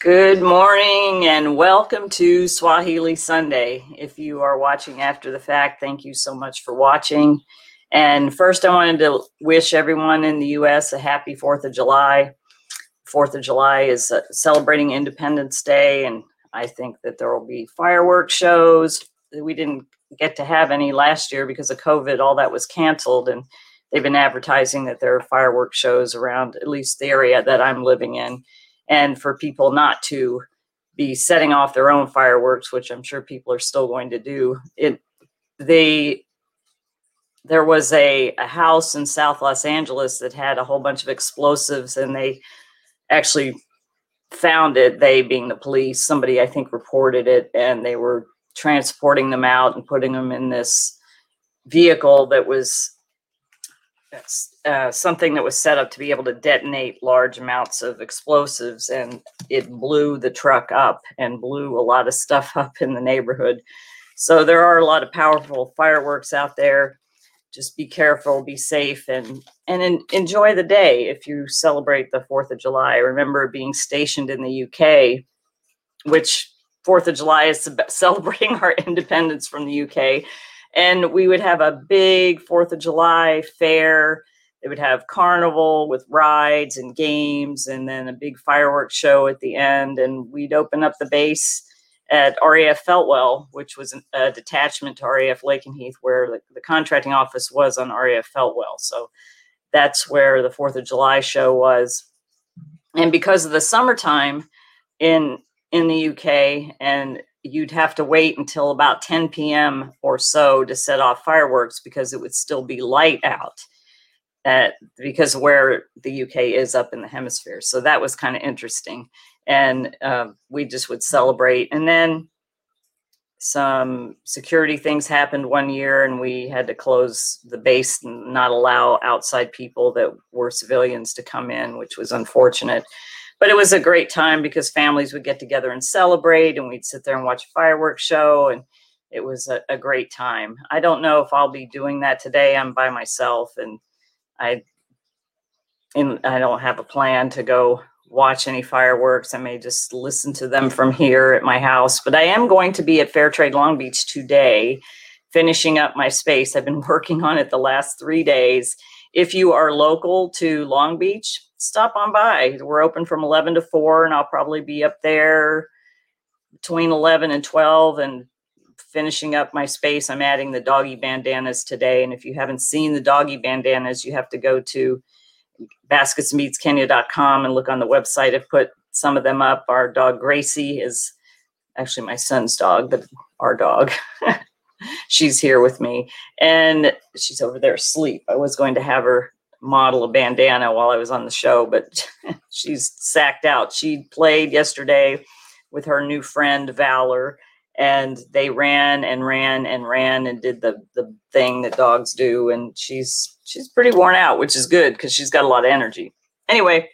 Good morning and welcome to Swahili Sunday. If you are watching after the fact, thank you so much for watching. And first, I wanted to wish everyone in the US a happy 4th of July. 4th of July is uh, celebrating Independence Day, and I think that there will be fireworks shows. We didn't get to have any last year because of COVID, all that was canceled. And they've been advertising that there are fireworks shows around at least the area that I'm living in and for people not to be setting off their own fireworks, which I'm sure people are still going to do. It they there was a, a house in South Los Angeles that had a whole bunch of explosives, and they actually found it. They being the police, somebody I think reported it, and they were transporting them out and putting them in this vehicle that was uh, something that was set up to be able to detonate large amounts of explosives, and it blew the truck up and blew a lot of stuff up in the neighborhood. So there are a lot of powerful fireworks out there. Just be careful, be safe, and and en- enjoy the day if you celebrate the Fourth of July. I remember being stationed in the UK, which Fourth of July is celebrating our independence from the UK and we would have a big Fourth of July fair. They would have carnival with rides and games, and then a big fireworks show at the end. And we'd open up the base at RAF Feltwell, which was a detachment to RAF Lakenheath, where the, the contracting office was on RAF Feltwell. So that's where the Fourth of July show was. And because of the summertime in in the UK and you'd have to wait until about 10 p.m. or so to set off fireworks because it would still be light out at, because where the UK is up in the hemisphere. So that was kind of interesting. And uh, we just would celebrate. And then some security things happened one year, and we had to close the base and not allow outside people that were civilians to come in, which was unfortunate but it was a great time because families would get together and celebrate and we'd sit there and watch a fireworks show and it was a, a, great time. I don't know if i'll be doing that today. I'm by myself and i and i don't have a plan to go watch any fireworks. I may just listen to them from here at my house but i am going to be at fairtrade long beach today finishing up my space. I've been working on it the last three days. If you are local to long beach stop on by. We're open from 11 to 4, and I'll probably be up there between 11 and 12 and finishing up my space. I'm adding the doggy bandanas today. And if you haven't seen the doggy bandanas, you have to go to basketsofbeadskenya.com and look on the website. I've put some of them up. Our dog Gracie is actually my son's dog, but our dog. she's here with me and she's over there asleep. I was going to have her model a bandana while I was on the show, but she's sacked out. She played yesterday with her new friend Valor, and they ran and ran and ran and did the the thing that dogs do, and she's she's pretty worn out, which is good because she's got a lot of energy. Anyway,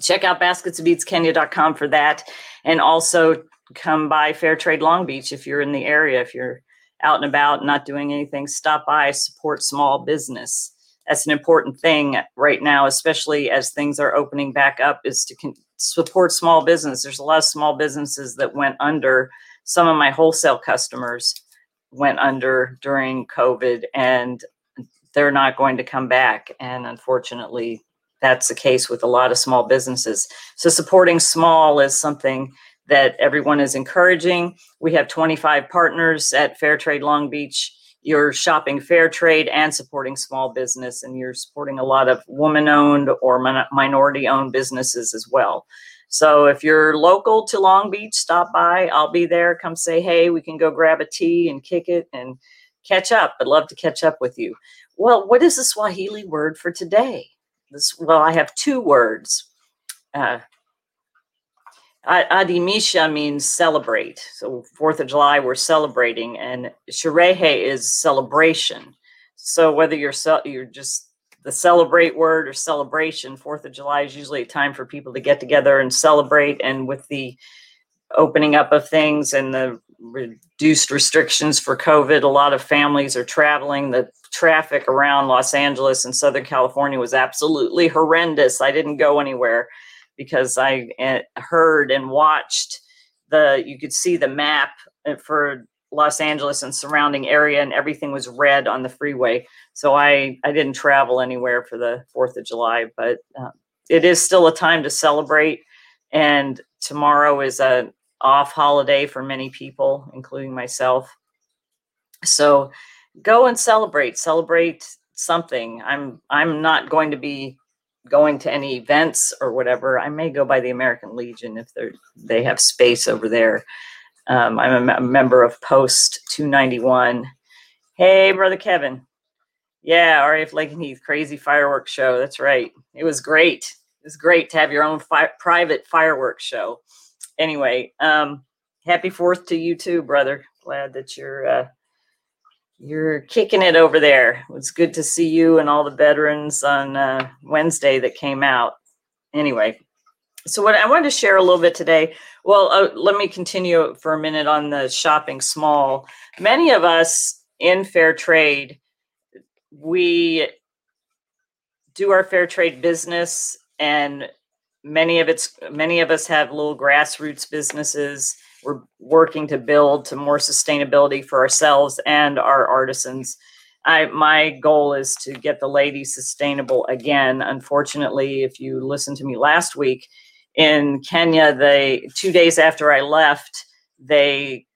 check out basketsofbeadskenya.com for that, and also come by Fair Trade Long Beach if you're in the area. If you're out and about, and not doing anything, stop by, support small business that's an important thing right now, especially as things are opening back up, is to con- support small business. There's a lot of small businesses that went under. Some of my wholesale customers went under during COVID, and they're not going to come back. And unfortunately, that's the case with a lot of small businesses. So supporting small is something that everyone is encouraging. We have 25 partners at Fairtrade Long Beach you're shopping fair trade and supporting small business and you're supporting a lot of woman owned or min- minority owned businesses as well. So if you're local to long beach stop by. I'll be there. Come say hey. We can go grab a tea and kick it and catch up. I'd love to catch up with you. Well what is the swahili word for today? This well i have two words. Uh, Adhimisha means celebrate. So Fourth of July, we're celebrating, and Sherehe is celebration. So whether you're you're just the celebrate word or celebration, Fourth of July is usually a time for people to get together and celebrate. And with the opening up of things and the reduced restrictions for COVID, a lot of families are traveling. The traffic around Los Angeles and Southern California was absolutely horrendous. I didn't go anywhere because I eh, heard and watched the, you could see the map eh, for Los Angeles and surrounding area, and everything was red on the freeway. So I I didn't travel anywhere for the Fourth of July, but uh, it is still a time to celebrate. And tomorrow is a off holiday for many people, including myself. So go and celebrate. Celebrate something. I'm I'm not going to be going to any events or whatever. I may go by the American Legion if they they have space over there. Um, I'm a, member of Post 291. Hey, brother Kevin. Yeah, RAF Lakenheath crazy fireworks show. That's right. It was great. It was great to have your own fi- private fireworks show. Anyway, um, happy Fourth to you too, brother. Glad that you're uh, you're kicking it over there. It's good to see you and all the veterans on uh, Wednesday that came out. Anyway, so what I wanted to share a little bit today. Well, uh, let me continue for a minute on the shopping small. Many of us in fair trade, we do our fair trade business, and many of it's many of us have little grassroots businesses. We're working to build to more sustainability for ourselves and our artisans. I my goal is to get the ladies sustainable again. Unfortunately, if you listened to me last week, in Kenya, they two days after I left, they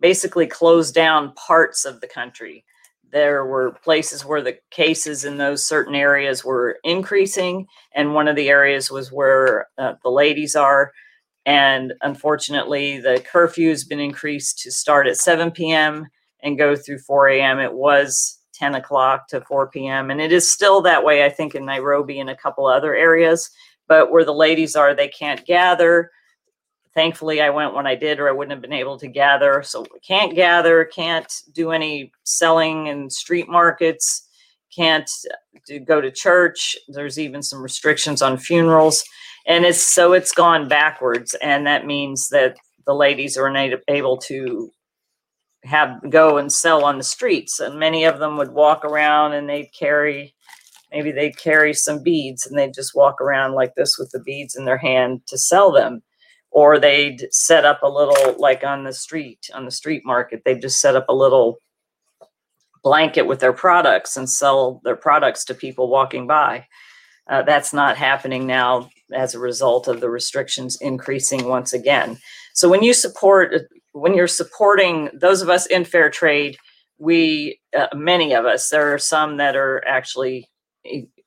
basically closed down parts of the country. There were places where the cases in those certain areas were increasing, and one of the areas was where uh, the ladies are. And unfortunately, the curfew has been increased to start at 7 p.m. and go through 4 a.m. It was 10 o'clock to 4 p.m. And it is still that way, I think, in Nairobi and a couple other areas but where the ladies are, they can't gather. Thankfully, I went when I did, or I wouldn't have been able to gather. So we can't gather, can't do any selling in street markets, can't go to church. There's even some restrictions on funerals, and it's so it's gone backwards, and that means that the ladies are not able to have go and sell on the streets and many of them would walk around and they'd carry maybe they'd carry some beads and they'd just walk around like this with the beads in their hand to sell them or they'd set up a little like on the street on the street market they'd just set up a little blanket with their products and sell their products to people walking by uh, that's not happening now as a result of the restrictions increasing once again so when you support when you're supporting those of us in fair trade we uh, many of us there are some that are actually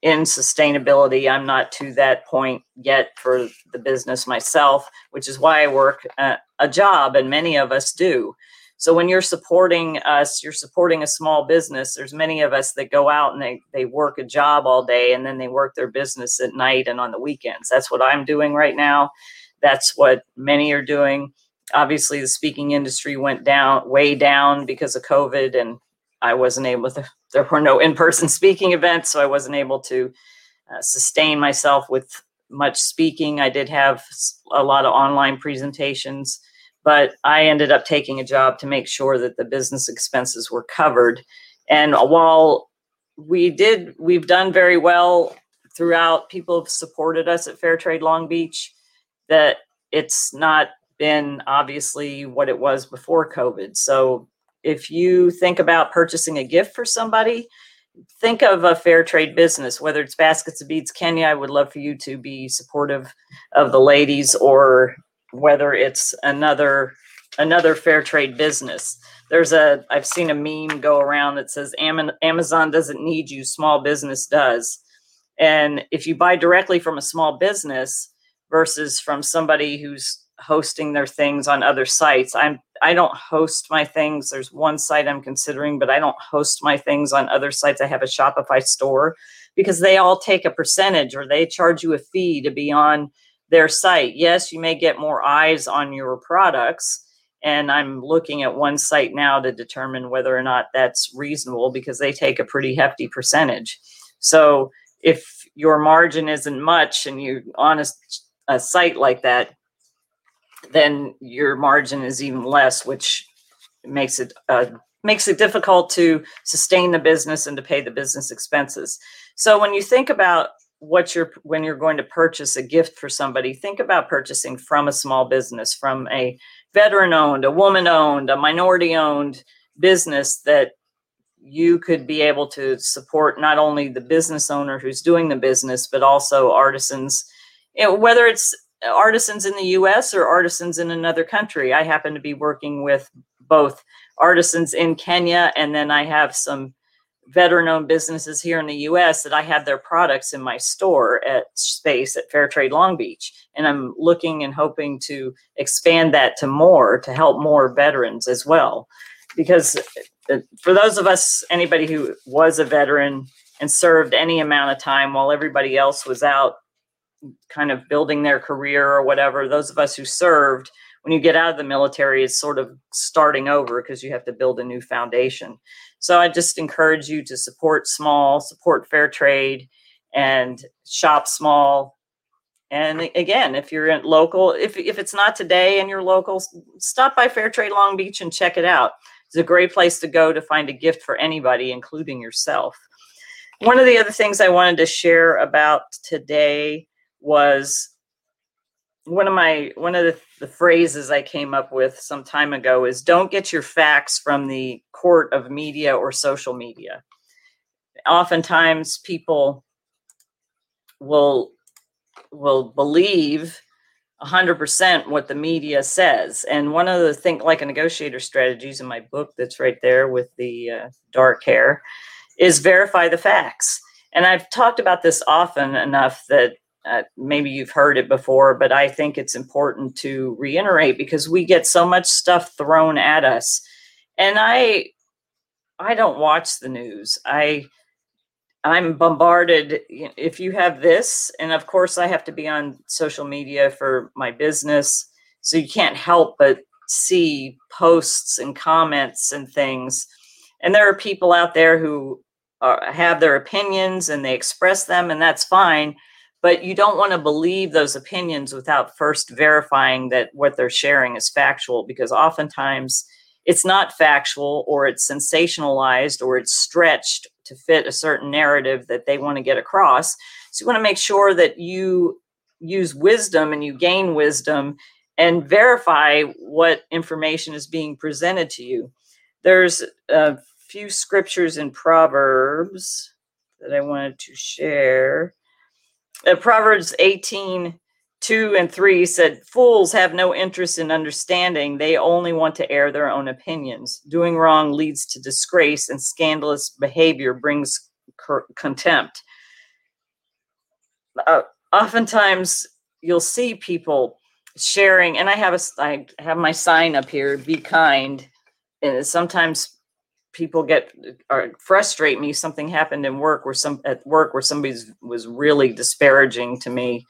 in sustainability. I'm not to that point yet for the business myself, which is why I work a, a job, and many of us do. So when you're supporting us, you're supporting a small business. There's many of us that go out and they they work a job all day and then they work their business at night and on the weekends. That's what I'm doing right now. That's what many are doing. Obviously, the speaking industry went down way down because of COVID, and I wasn't able to there were no in-person speaking events, so I wasn't able to uh, sustain myself with much speaking. I did have a lot of online presentations, but I ended up taking a job to make sure that the business expenses were covered. And while we did, we've done very well throughout. People have supported us at Fair Trade Long Beach. That it's not been obviously what it was before COVID. So if you think about purchasing a gift for somebody, think of a fair trade business, whether it's Baskets of Beads Kenya. I would love for you to be supportive of the ladies, or whether it's another another fair trade business. There's a I've seen a meme go around that says Amazon doesn't need you, small business does. And if you buy directly from a small business versus from somebody who's hosting their things on other sites. I'm I don't host my things. There's one site I'm considering, but I don't host my things on other sites. I have a Shopify store because they all take a percentage or they charge you a fee to be on their site. Yes, you may get more eyes on your products. And I'm looking at one site now to determine whether or not that's reasonable because they take a pretty hefty percentage. So if your margin isn't much and you on a, a site like that, then your margin is even less, which makes it uh, makes it difficult to sustain the business and to pay the business expenses. So when you think about what you're when you're going to purchase a gift for somebody think about purchasing from a small business from a veteran owned a woman owned a minority owned business that you could be able to support not only the business owner who's doing the business but also artisans. You know, whether it's artisans in the US or artisans in another country. I happen to be working with both artisans in Kenya and then I have some veteran owned businesses here in the US that I have their products in my store at space at Fairtrade Long Beach. And I'm looking and hoping to expand that to more to help more veterans as well. Because uh, for those of us, anybody who was a veteran and served any amount of time while everybody else was out kind of building their career or whatever, those of us who served, when you get out of the military, it's sort of starting over because you have to build a new foundation. So I just encourage you to support small, support fair trade, and shop small. And again, if you're in local, if if it's not today and you're local, stop by Fair Trade Long Beach and check it out. It's a great place to go to find a gift for anybody, including yourself. One of the other things I wanted to share about today was one of my one of the, the, phrases I came up with some time ago is don't get your facts from the court of media or social media. Oftentimes people will will believe 100% what the media says. And one of the think like a negotiator strategies in my book that's right there with the uh, dark hair is verify the facts. And I've talked about this often enough that uh, maybe you've heard it before, but I think it's important to reiterate because we get so much stuff thrown at us. And I I don't watch the news. I I'm bombarded if you have this and of course I have to be on social media for my business, so you can't help but see posts and comments and things. And there are people out there who are, have their opinions and they express them and that's fine but you don't want to believe those opinions without first verifying that what they're sharing is factual because oftentimes it's not factual or it's sensationalized or it's stretched to fit a certain narrative that they want to get across. So you want to make sure that you use wisdom and you gain wisdom and verify what information is being presented to you. There's a few scriptures in proverbs that i wanted to share uh, Proverbs 18, 2 and 3 said, Fools have no interest in understanding. They only want to air their own opinions. Doing wrong leads to disgrace, and scandalous behavior brings cur- contempt. Uh, oftentimes, you'll see people sharing, and I have a I have my sign up here: "Be kind." And sometimes people get or frustrate me something happened in work where some at work where somebody was really disparaging to me.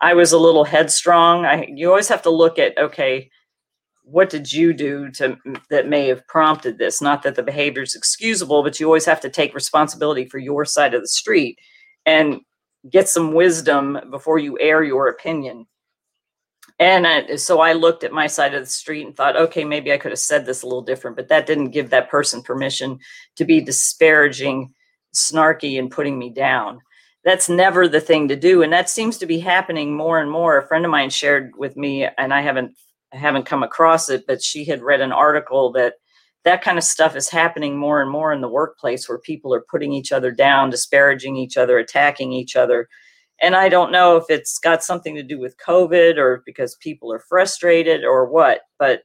I was a little headstrong. I you always have to look at okay what did you do to that may have prompted this? Not that the behavior is excusable but you always have to take responsibility for your side of the street and get some wisdom before you air your opinion and I, so I looked at my side of the street and thought, okay, maybe I could have said this a little different, but that didn't give that person permission to be disparaging, snarky, and putting me down. That's never the thing to do, and that seems to be happening more and more. A friend of mine shared with me, and I haven't I haven't come across it, but she had read an article that that kind of stuff is happening more and more in the workplace, where people are putting each other down, disparaging each other, attacking each other and I don't know if it's got something to do with COVID or because people are frustrated or what, but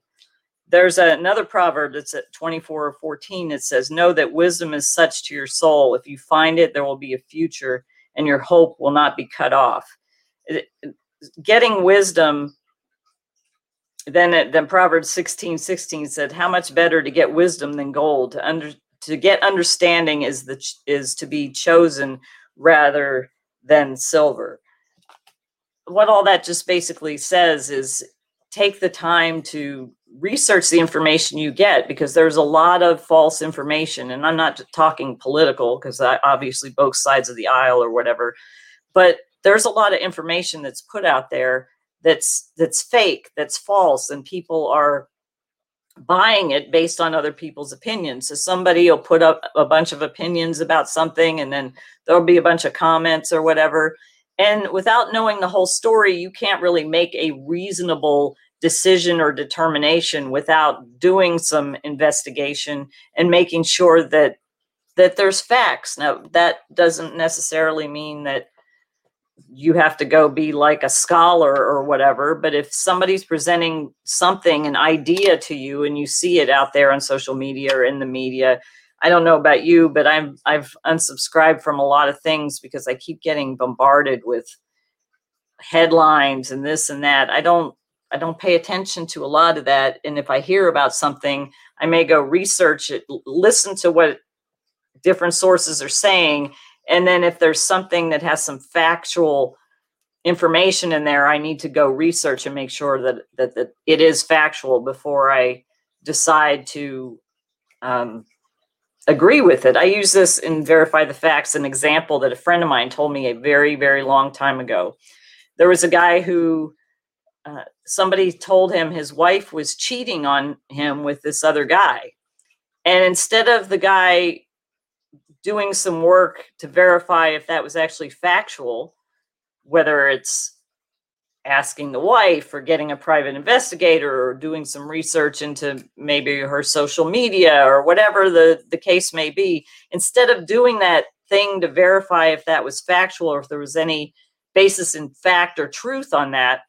there's another proverb that's at 24 or 14 that says, Know that wisdom is such to your soul. If you find it, there will be a future and your hope will not be cut off. It, getting wisdom, then, then Proverbs 16 16 said, How much better to get wisdom than gold? To, under, to get understanding is, the, is to be chosen rather than silver. What all that just basically says is take the time to research the information you get because there's a lot of false information. And I'm not talking political because obviously both sides of the aisle or whatever, but there's a lot of information that's put out there that's that's fake, that's false, and people are buying it based on other people's opinions. So somebody will put up a bunch of opinions about something and then there'll be a bunch of comments or whatever. And without knowing the whole story, you can't really make a reasonable decision or determination without doing some investigation and making sure that that there's facts. Now, that doesn't necessarily mean that you have to go be like a scholar or whatever. But if somebody's presenting something, an idea to you, and you see it out there on social media or in the media, I don't know about you, but I'm I've unsubscribed from a lot of things because I keep getting bombarded with headlines and this and that. I don't I don't pay attention to a lot of that. And if I hear about something, I may go research it, listen to what different sources are saying, and then if there's something that has some factual information in there, I need to go research and make sure that that, that it is factual before I decide to um, agree with it. I use this in Verify the Facts, an example that a friend of mine told me a very, very long time ago. There was a guy who uh, somebody told him his wife was cheating on him with this other guy. And instead of the guy doing some work to verify if that was actually factual, whether it's asking the wife or getting a private investigator or doing some research into maybe her social media or whatever the, the case may be, instead of doing that thing to verify if that was factual or if there was any basis in fact or truth on that,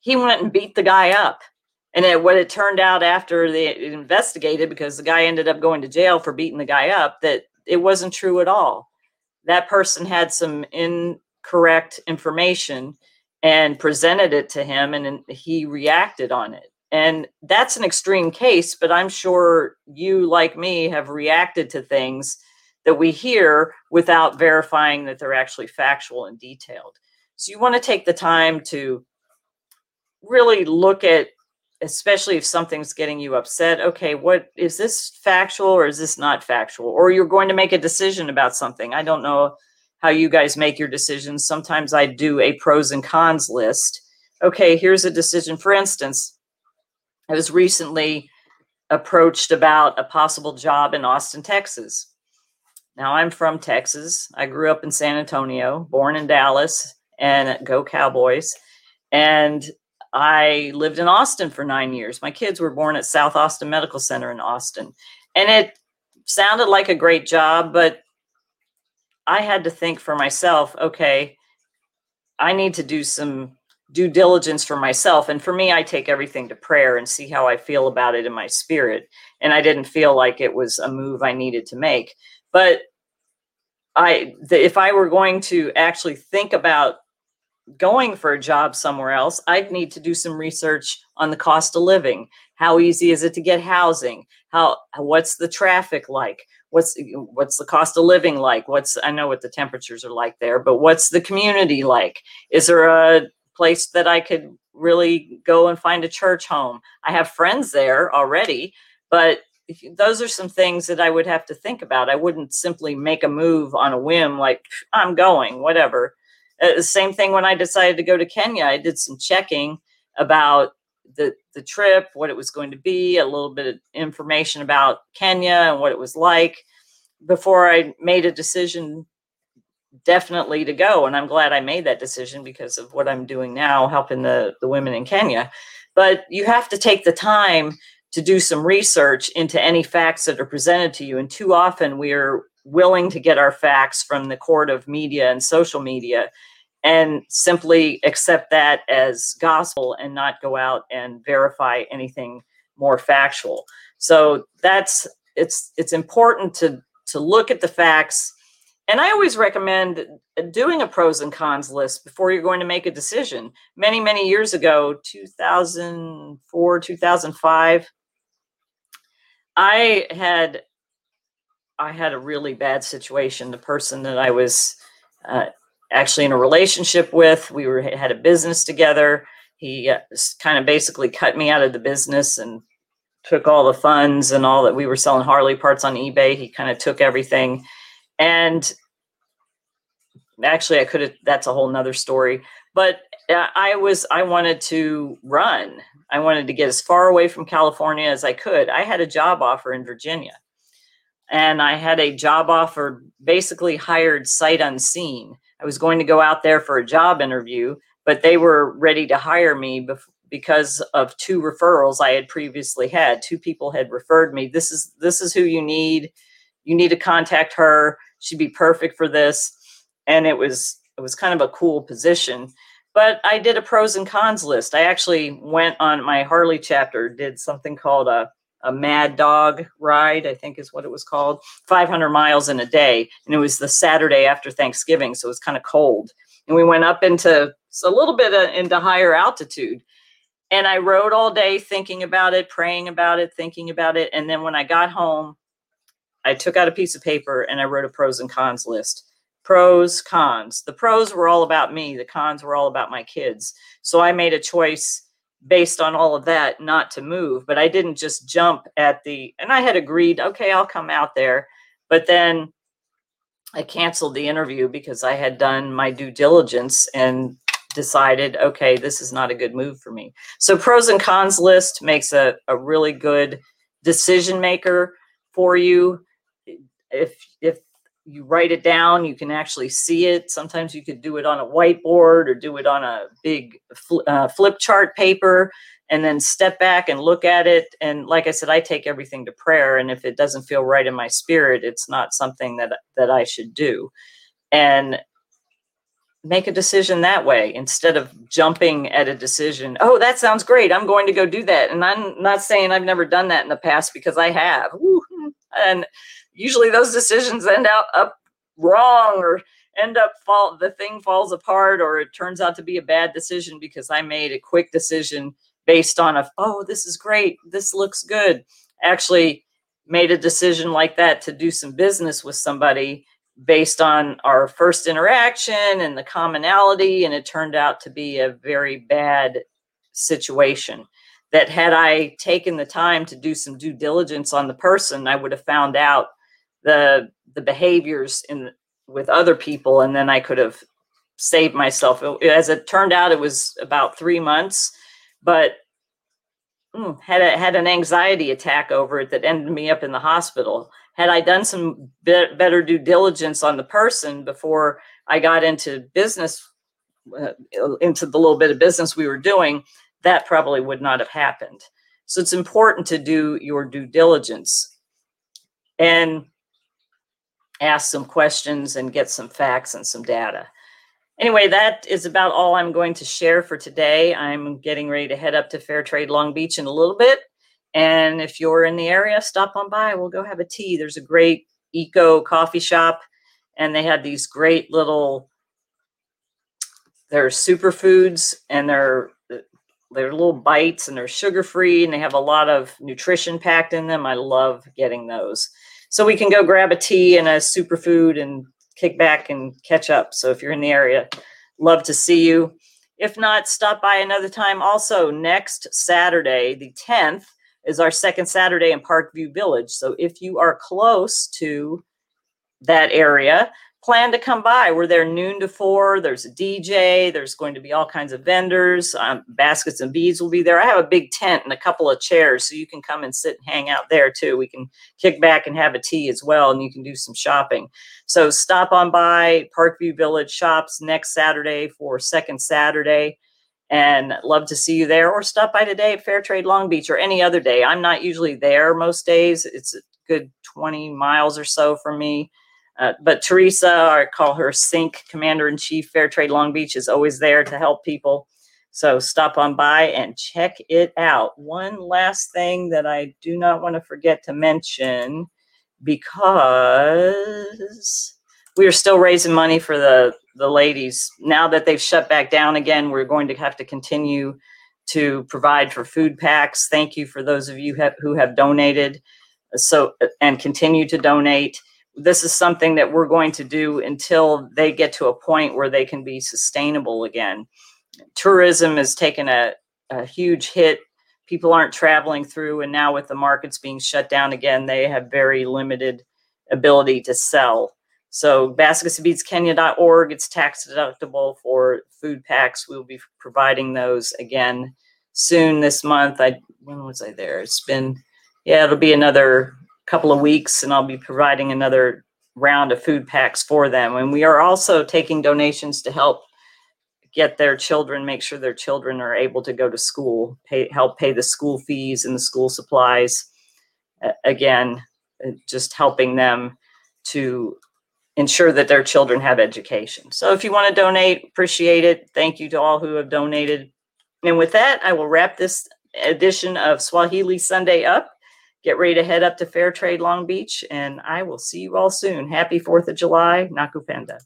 he went and beat the guy up. And it, what it turned out after they investigated, because the guy ended up going to jail for beating the guy up, that it wasn't true at all. That person had some incorrect information and presented it to him, and he reacted on it. And that's an extreme case, but I'm sure you, like me, have reacted to things that we hear without verifying that they're actually factual and detailed. So you want to take the time to really look at especially if something's getting you upset okay what is this factual or is this not factual? Or you're going to make a decision about something. I don't know how you guys make your decisions. Sometimes i do a pros and cons list. Okay here's a decision. For instance i was recently approached about a possible job in austin texas. Now i'm from texas. I grew up in san antonio born in dallas and go cowboys. And I lived in Austin for nine years. My kids were born at South Austin Medical Center in Austin. And it sounded like a great job, but I had to think for myself okay, I need to do some due diligence for myself. And for me, I take everything to prayer and see how I feel about it in my spirit. And I didn't feel like it was a move I needed to make. But I, the, if I were going to actually think about going for a job somewhere else, I'd need to do some research on the cost of living. How easy is it to get housing? How what's the traffic like? What's what's the cost of living like? What's I know what the temperatures are like there, but what's the community like? Is there a place that I could really go and find a church home? I have friends there already, but those are some things that I would have to think about. I wouldn't simply make a move on a whim like I'm going, whatever uh, same thing when I decided to go to Kenya. I did some checking about the the trip, what it was going to be, a little bit of information about Kenya and what it was like before I made a decision definitely to go. And I'm glad I made that decision because of what I'm doing now, helping the, the women in Kenya. But you have to take the time to do some research into any facts that are presented to you. And too often we are willing to get our facts from the court of media and social media and simply accept that as gospel and not go out and verify anything more factual. So that's it's it's important to to look at the facts. And i always recommend doing a pros and cons list before you're going to make a decision. Many many years ago 2004 2005 i had I had a really bad situation. The person that I was uh, actually in a relationship with, we were had a business together. He uh, kind of basically cut me out of the business and took all the funds and all that we were selling Harley parts on eBay. He kind of took everything. And actually, I could have, that's a whole nother story. but uh, I was I wanted to run. I wanted to get as far away from California as I could. I had a job offer in Virginia. And I had a job offer basically hired sight unseen. I was going to go out there for a job interview, but they were ready to hire me bef- because of two referrals I had previously had. Two people had referred me. This is this is who you need. You need to contact her. She'd be perfect for this. And it was it was kind of a cool position. But I did a pros and cons list. I actually went on my Harley chapter, did something called a a mad dog ride, I think is what it was called, 500 miles in a day. And it was the Saturday after Thanksgiving. So it was kind of cold. And we went up into a little bit of, into higher altitude. And I rode all day thinking about it, praying about it, thinking about it. And then when I got home, I took out a piece of paper and I wrote a pros and cons list. Pros, cons. The pros were all about me, the cons were all about my kids. So I made a choice based on all of that not to move but i didn't just jump at the and i had agreed okay i'll come out there. But then i canceled the interview because i had done my due diligence and decided okay this is not a good move for me. So pros and cons list makes a, a really good decision maker for you. If if you write it down you can actually see it. Sometimes you could do it on a whiteboard or do it on a big fl- uh, flip chart paper and then step back and look at it. And like i said i take everything to prayer and if it doesn't feel right in my spirit it's not something that that i should do. And make a decision that way instead of jumping at a decision oh that sounds great i'm going to go do that. And i'm not saying i've never done that in the past because i have. And usually those decisions end out up wrong or end up fall the thing falls apart or it turns out to be a bad decision because I made a quick decision based on a oh this is great. This looks good. Actually made a decision like that to do some business with somebody based on our first interaction and the commonality and it turned out to be a very bad situation. That had I taken the time to do some due diligence on the person I would have found out the the behaviors in with other people and then i could have saved myself. As it turned out it was about three months but mm, had a, had an anxiety attack over it that ended me up in the hospital. Had i done some be- better due diligence on the person before i got into business uh, into the little bit of business we were doing that probably would not have happened. So it's important to do your due diligence. And ask some questions and get some facts and some data. Anyway, that is about all I'm going to share for today. I'm getting ready to head up to Fair Trade Long Beach in a little bit. And if you're in the area, stop on by. We'll go have a tea. There's a great eco coffee shop, and they have these great little they're superfoods and they're they're little bites and they're sugar free and they have a lot of nutrition packed in them. I love getting those so we can go grab a tea and a superfood and kick back and catch up. So if you're in the area, love to see you. If not, stop by another time. Also, next Saturday, the 10th, is our second Saturday in Parkview Village. So if you are close to that area, plan to come by. We're there noon to four. There's a DJ. There's going to be all kinds of vendors. Um, baskets and beads will be there. I have a big tent and a couple of chairs, so you can come and sit and hang out there too. We can kick back and have a tea as well, and you can do some shopping. So stop on by Parkview Village Shops next Saturday for second Saturday. And love to see you there, or stop by today at Fair Trade Long Beach or any other day. I'm not usually there most days. It's a good 20 miles or so from me uh, but Teresa, I call her Sync Commander in Chief Fair Trade Long Beach, is always there to help people. So stop on by and check it out. One last thing that I do not want to forget to mention because we are still raising money for the, the ladies. Now that they've shut back down again, we're going to have to continue to provide for food packs. Thank you for those of you who have donated so and continue to donate this is something that we're going to do until they get to a point where they can be sustainable again. Tourism has taken a, a huge hit. People aren't traveling through, and now with the markets being shut down again, they have very limited ability to sell. So basketsofbeadskenya.org, it's tax deductible for food packs. We'll be providing those again soon this month. I when was I there? It's been yeah, it'll be another couple of weeks and I'll be providing another round of food packs for them. And we are also taking donations to help get their children, make sure their children are able to go to school, pay help pay the school fees and the school supplies. Uh, again, just helping them to ensure that their children have education. So if you want to donate, appreciate it. Thank you to all who have donated. And with that, I will wrap this edition of Swahili Sunday up. Get ready to head up to Fair Trade Long Beach, and I will see you all soon. Happy 4th of July, Nakupenda.